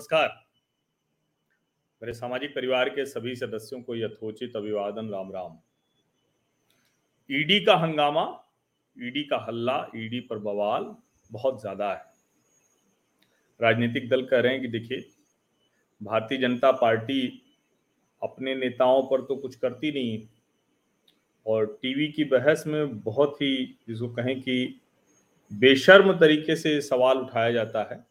नमस्कार। मेरे सामाजिक परिवार के सभी सदस्यों को यथोचित अभिवादन राम राम ईडी का हंगामा, ईडी का हल्ला, ईडी पर बवाल बहुत ज़्यादा है। राजनीतिक दल कह रहे हैं कि देखिए, भारतीय जनता पार्टी अपने नेताओं पर तो कुछ करती नहीं और टीवी की बहस में बहुत ही जिसको कहें कि बेशर्म तरीके से सवाल उठाया जाता है।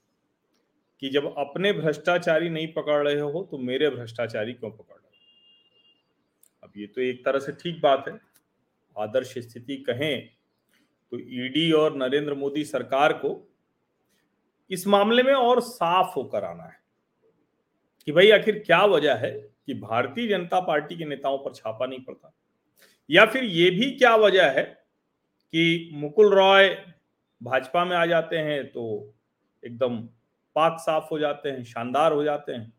कि जब अपने भ्रष्टाचारी नहीं पकड़ रहे हो तो मेरे भ्रष्टाचारी क्यों पकड़ रहे हो? अब ये तो एक तरह से ठीक बात है। आदर्श स्थिति कहें तो ईडी और नरेंद्र मोदी सरकार को इस मामले में और साफ़ होकर आना है कि भाई आखिर क्या वजह है कि भारतीय जनता पार्टी के नेताओं पर छापा नहीं पड़ता? या फिर ये भी क्या वजह है कि मुकुल रॉय भाजपा में आ जाते हैं तो एकदम पाक साफ़ हो जाते हैं, शानदार हो जाते हैं,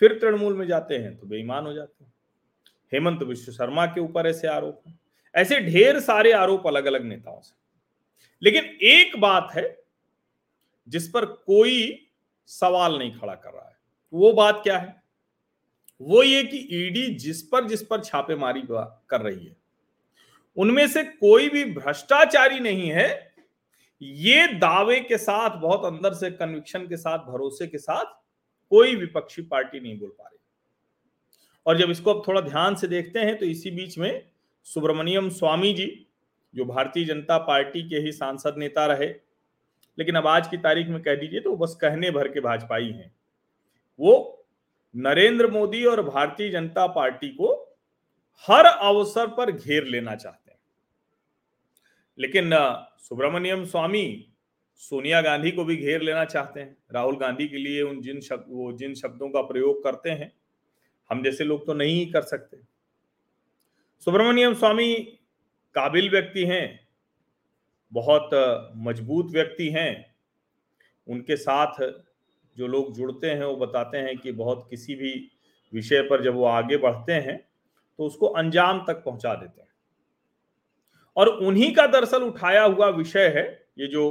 फिर तृणमूल में जाते हैं तो बेईमान हो जाते हैं। हेमंत विश्व शर्मा के ऊपर ऐसे आरोप हैं। ऐसे ढेर सारे आरोप अलग अलग नेताओं से। लेकिन एक बात है जिस पर कोई सवाल नहीं खड़ा कर रहा है, वो बात क्या है? वो ये कि ईडी जिस पर जिस पर छापेमारी कर रही है, उनमें से कोई भी भ्रष्टाचारी नहीं है ये दावे के साथ, बहुत अंदर से कन्विक्शन के साथ, भरोसे के साथ कोई विपक्षी पार्टी नहीं बोल पा रही। और जब इसको अब थोड़ा ध्यान से देखते हैं तो इसी बीच में सुब्रमण्यम स्वामी जी, जो भारतीय जनता पार्टी के ही सांसद नेता रहे, लेकिन अब आज की तारीख में कह दीजिए तो बस कहने भर के भाजपाई हैं वो नरेंद्र मोदी और भारतीय जनता पार्टी को हर अवसर पर घेर लेना चाहते लेकिन सुब्रमण्यम स्वामी सोनिया गांधी को भी घेर लेना चाहते हैं। राहुल गांधी के लिए उन जिन शब्द वो जिन शब्दों का प्रयोग करते हैं, हम जैसे लोग तो नहीं कर सकते। सुब्रमण्यम स्वामी काबिल व्यक्ति हैं, बहुत मज़बूत व्यक्ति हैं। उनके साथ जो लोग जुड़ते हैं, वो बताते हैं कि बहुत किसी भी विषय पर जब वो आगे बढ़ते हैं तो उसको अंजाम तक पहुँचा देते हैं। और उन्हीं का दरअसल उठाया हुआ विषय है ये जो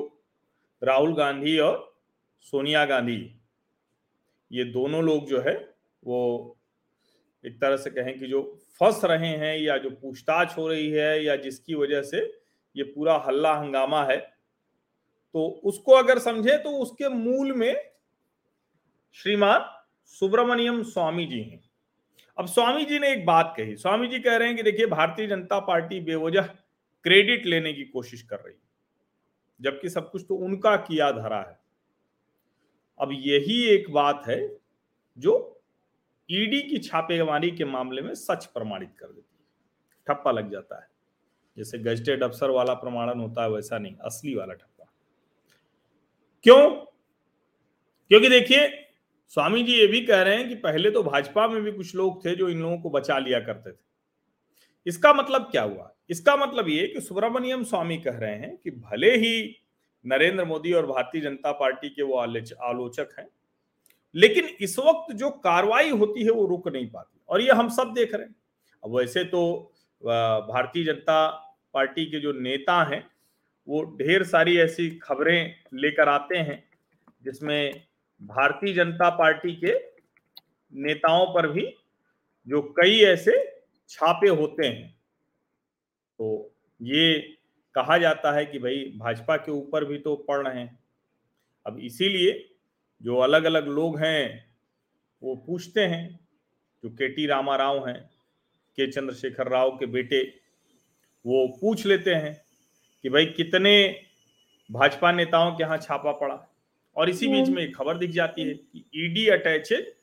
राहुल गांधी और सोनिया गांधी ये दोनों लोग जो है, वो एक तरह से कहें कि जो फंस रहे हैं या जो पूछताछ हो रही है या जिसकी वजह से ये पूरा हल्ला हंगामा है तो उसको अगर समझे तो उसके मूल में श्रीमान सुब्रमण्यम स्वामी जी हैं। अब स्वामी जी ने एक बात कही। स्वामी जी कह रहे हैं कि देखिए, भारतीय जनता पार्टी बेवजह क्रेडिट लेने की कोशिश कर रही है। जबकि सब कुछ तो उनका किया धरा है। अब यही एक बात है जो ईडी की छापेमारी के मामले में सच प्रमाणित कर देती है। ठप्पा लग जाता है। जैसे गजटेड अफसर वाला प्रमाणन होता है, वैसा नहीं, असली वाला ठप्पा। क्यों? क्योंकि देखिए, स्वामी जी ये भी कह रहे हैं कि पहले तो भाजपा में भी कुछ लोग थे जो इन लोगों को बचा लिया करते थे। इसका मतलब क्या हुआ? इसका मतलब ये कि सुब्रमण्यम स्वामी कह रहे हैं कि भले ही नरेंद्र मोदी और भारतीय जनता पार्टी के वो आलोचक हैं, लेकिन इस वक्त जो कार्रवाई होती है वो रुक नहीं पाती और ये हम सब देख रहे हैं। अब वैसे तो भारतीय जनता पार्टी के जो नेता हैं, वो ढेर सारी ऐसी खबरें लेकर आते हैं, जिसमें भारतीय जनता पार्टी के नेताओं पर भी जो कई ऐसे छापे होते हैं तो ये कहा जाता है कि भाई भाजपा के ऊपर भी तो पड़ रहे हैं। अब इसीलिए जो अलग अलग लोग हैं वो पूछते हैं जो के टी रामा राव हैं के चंद्रशेखर राव के बेटे वो पूछ लेते हैं कि भाई कितने भाजपा नेताओं के यहाँ छापा पड़ा? और इसी बीच में एक खबर दिख जाती है कि ED attached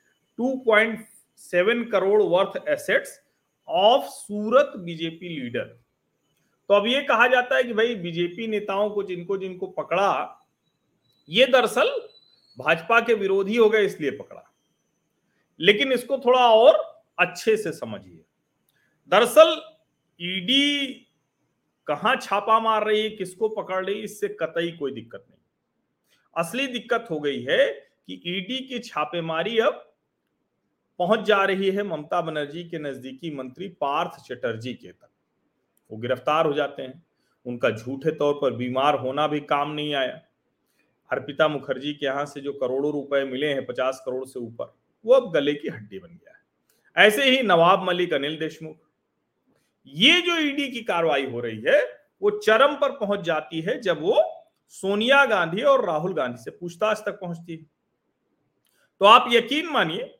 2.7 crore worth assets of Surat BJP leader तो अब ये कहा जाता है कि भाई बीजेपी नेताओं को जिनको जिनको पकड़ा, ये दरअसल भाजपा के विरोधी हो गए, इसलिए पकड़ा। लेकिन इसको थोड़ा और अच्छे से समझिए। दरअसल ईडी कहाँ छापा मार रही है, किसको पकड़ रही इससे कतई कोई दिक्कत नहीं। असली दिक्कत हो गई है कि ईडी की छापेमारी अब पहुँच जा रही है ममता बनर्जी के नजदीकी मंत्री पार्थ चटर्जी के तक। वो गिरफ़्तार हो जाते हैं। उनका झूठे तौर पर बीमार होना भी काम नहीं आया। अर्पिता मुखर्जी के यहाँ से जो करोड़ों रुपए मिले हैं, पचास करोड़ से ऊपर, वो अब गले की हड्डी बन गया है। ऐसे ही नवाब मलिक, अनिल देशमुख, ये जो ईडी की कार्रवाई हो रही है, वो चरम पर पहुँच जाती है जब वो सोनिया गांधी और राहुल गांधी से पूछताछ तक पहुँचती है। तो आप यकीन मानिए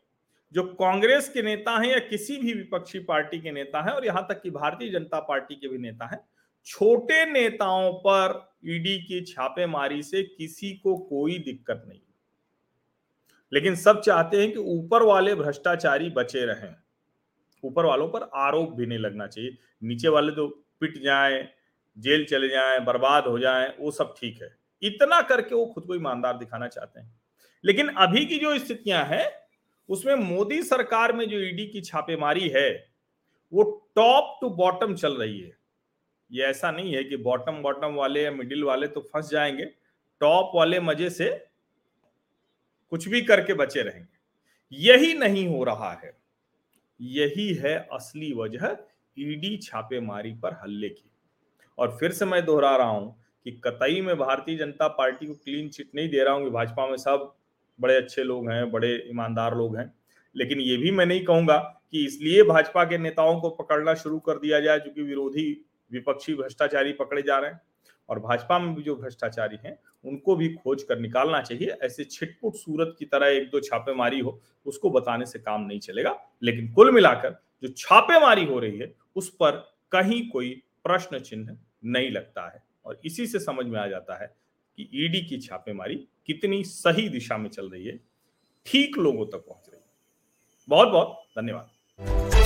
जो कांग्रेस के नेता हैं या किसी भी विपक्षी पार्टी के नेता हैं और यहाँ तक कि भारतीय जनता पार्टी के भी नेता हैं, छोटे नेताओं पर ईडी की छापेमारी से किसी को कोई दिक्कत नहीं। लेकिन सब चाहते हैं कि ऊपर वाले भ्रष्टाचारी बचे रहें। ऊपर वालों पर आरोप भी नहीं लगना चाहिए। नीचे वाले तो पिट जाए, जेल चले जाए, बर्बाद हो जाए, वो सब ठीक है। इतना करके वो खुद को ईमानदार दिखाना चाहते हैं। लेकिन अभी की जो स्थितियाँ हैं उसमें मोदी सरकार में जो ईडी की छापेमारी है, वो टॉप टू बॉटम चल रही है। ये ऐसा नहीं है कि बॉटम बॉटम वाले या मिडिल वाले तो फंस जाएँगे, टॉप वाले मज़े से कुछ भी करके बचे रहेंगे। यही नहीं हो रहा है। यही है असली वजह ईडी छापेमारी पर हल्ले की। और फिर से मैं दोहरा रहा हूँ कि कतई में भारतीय जनता पार्टी को क्लीन चिट नहीं दे रहा हूँ कि भाजपा में सब बड़े अच्छे लोग हैं, बड़े ईमानदार लोग हैं। लेकिन ये भी मैं नहीं कहूँगा कि इसलिए भाजपा के नेताओं को पकड़ना शुरू कर दिया जाए जो कि विरोधी विपक्षी भ्रष्टाचारी पकड़े जा रहे हैं। और भाजपा में भी जो भ्रष्टाचारी हैं, उनको भी खोज कर निकालना चाहिए। ऐसे छिटपुट सूरत की तरह एक दो छापेमारी हो, उसको बताने से काम नहीं चलेगा। लेकिन कुल मिलाकर जो छापेमारी हो रही है, उस पर कहीं कोई प्रश्न चिन्ह नहीं लगता है। और इसी से समझ में आ जाता है कि ईडी की छापेमारी कितनी सही दिशा में चल रही है, ठीक लोगों तक पहुँच रही है। बहुत बहुत धन्यवाद।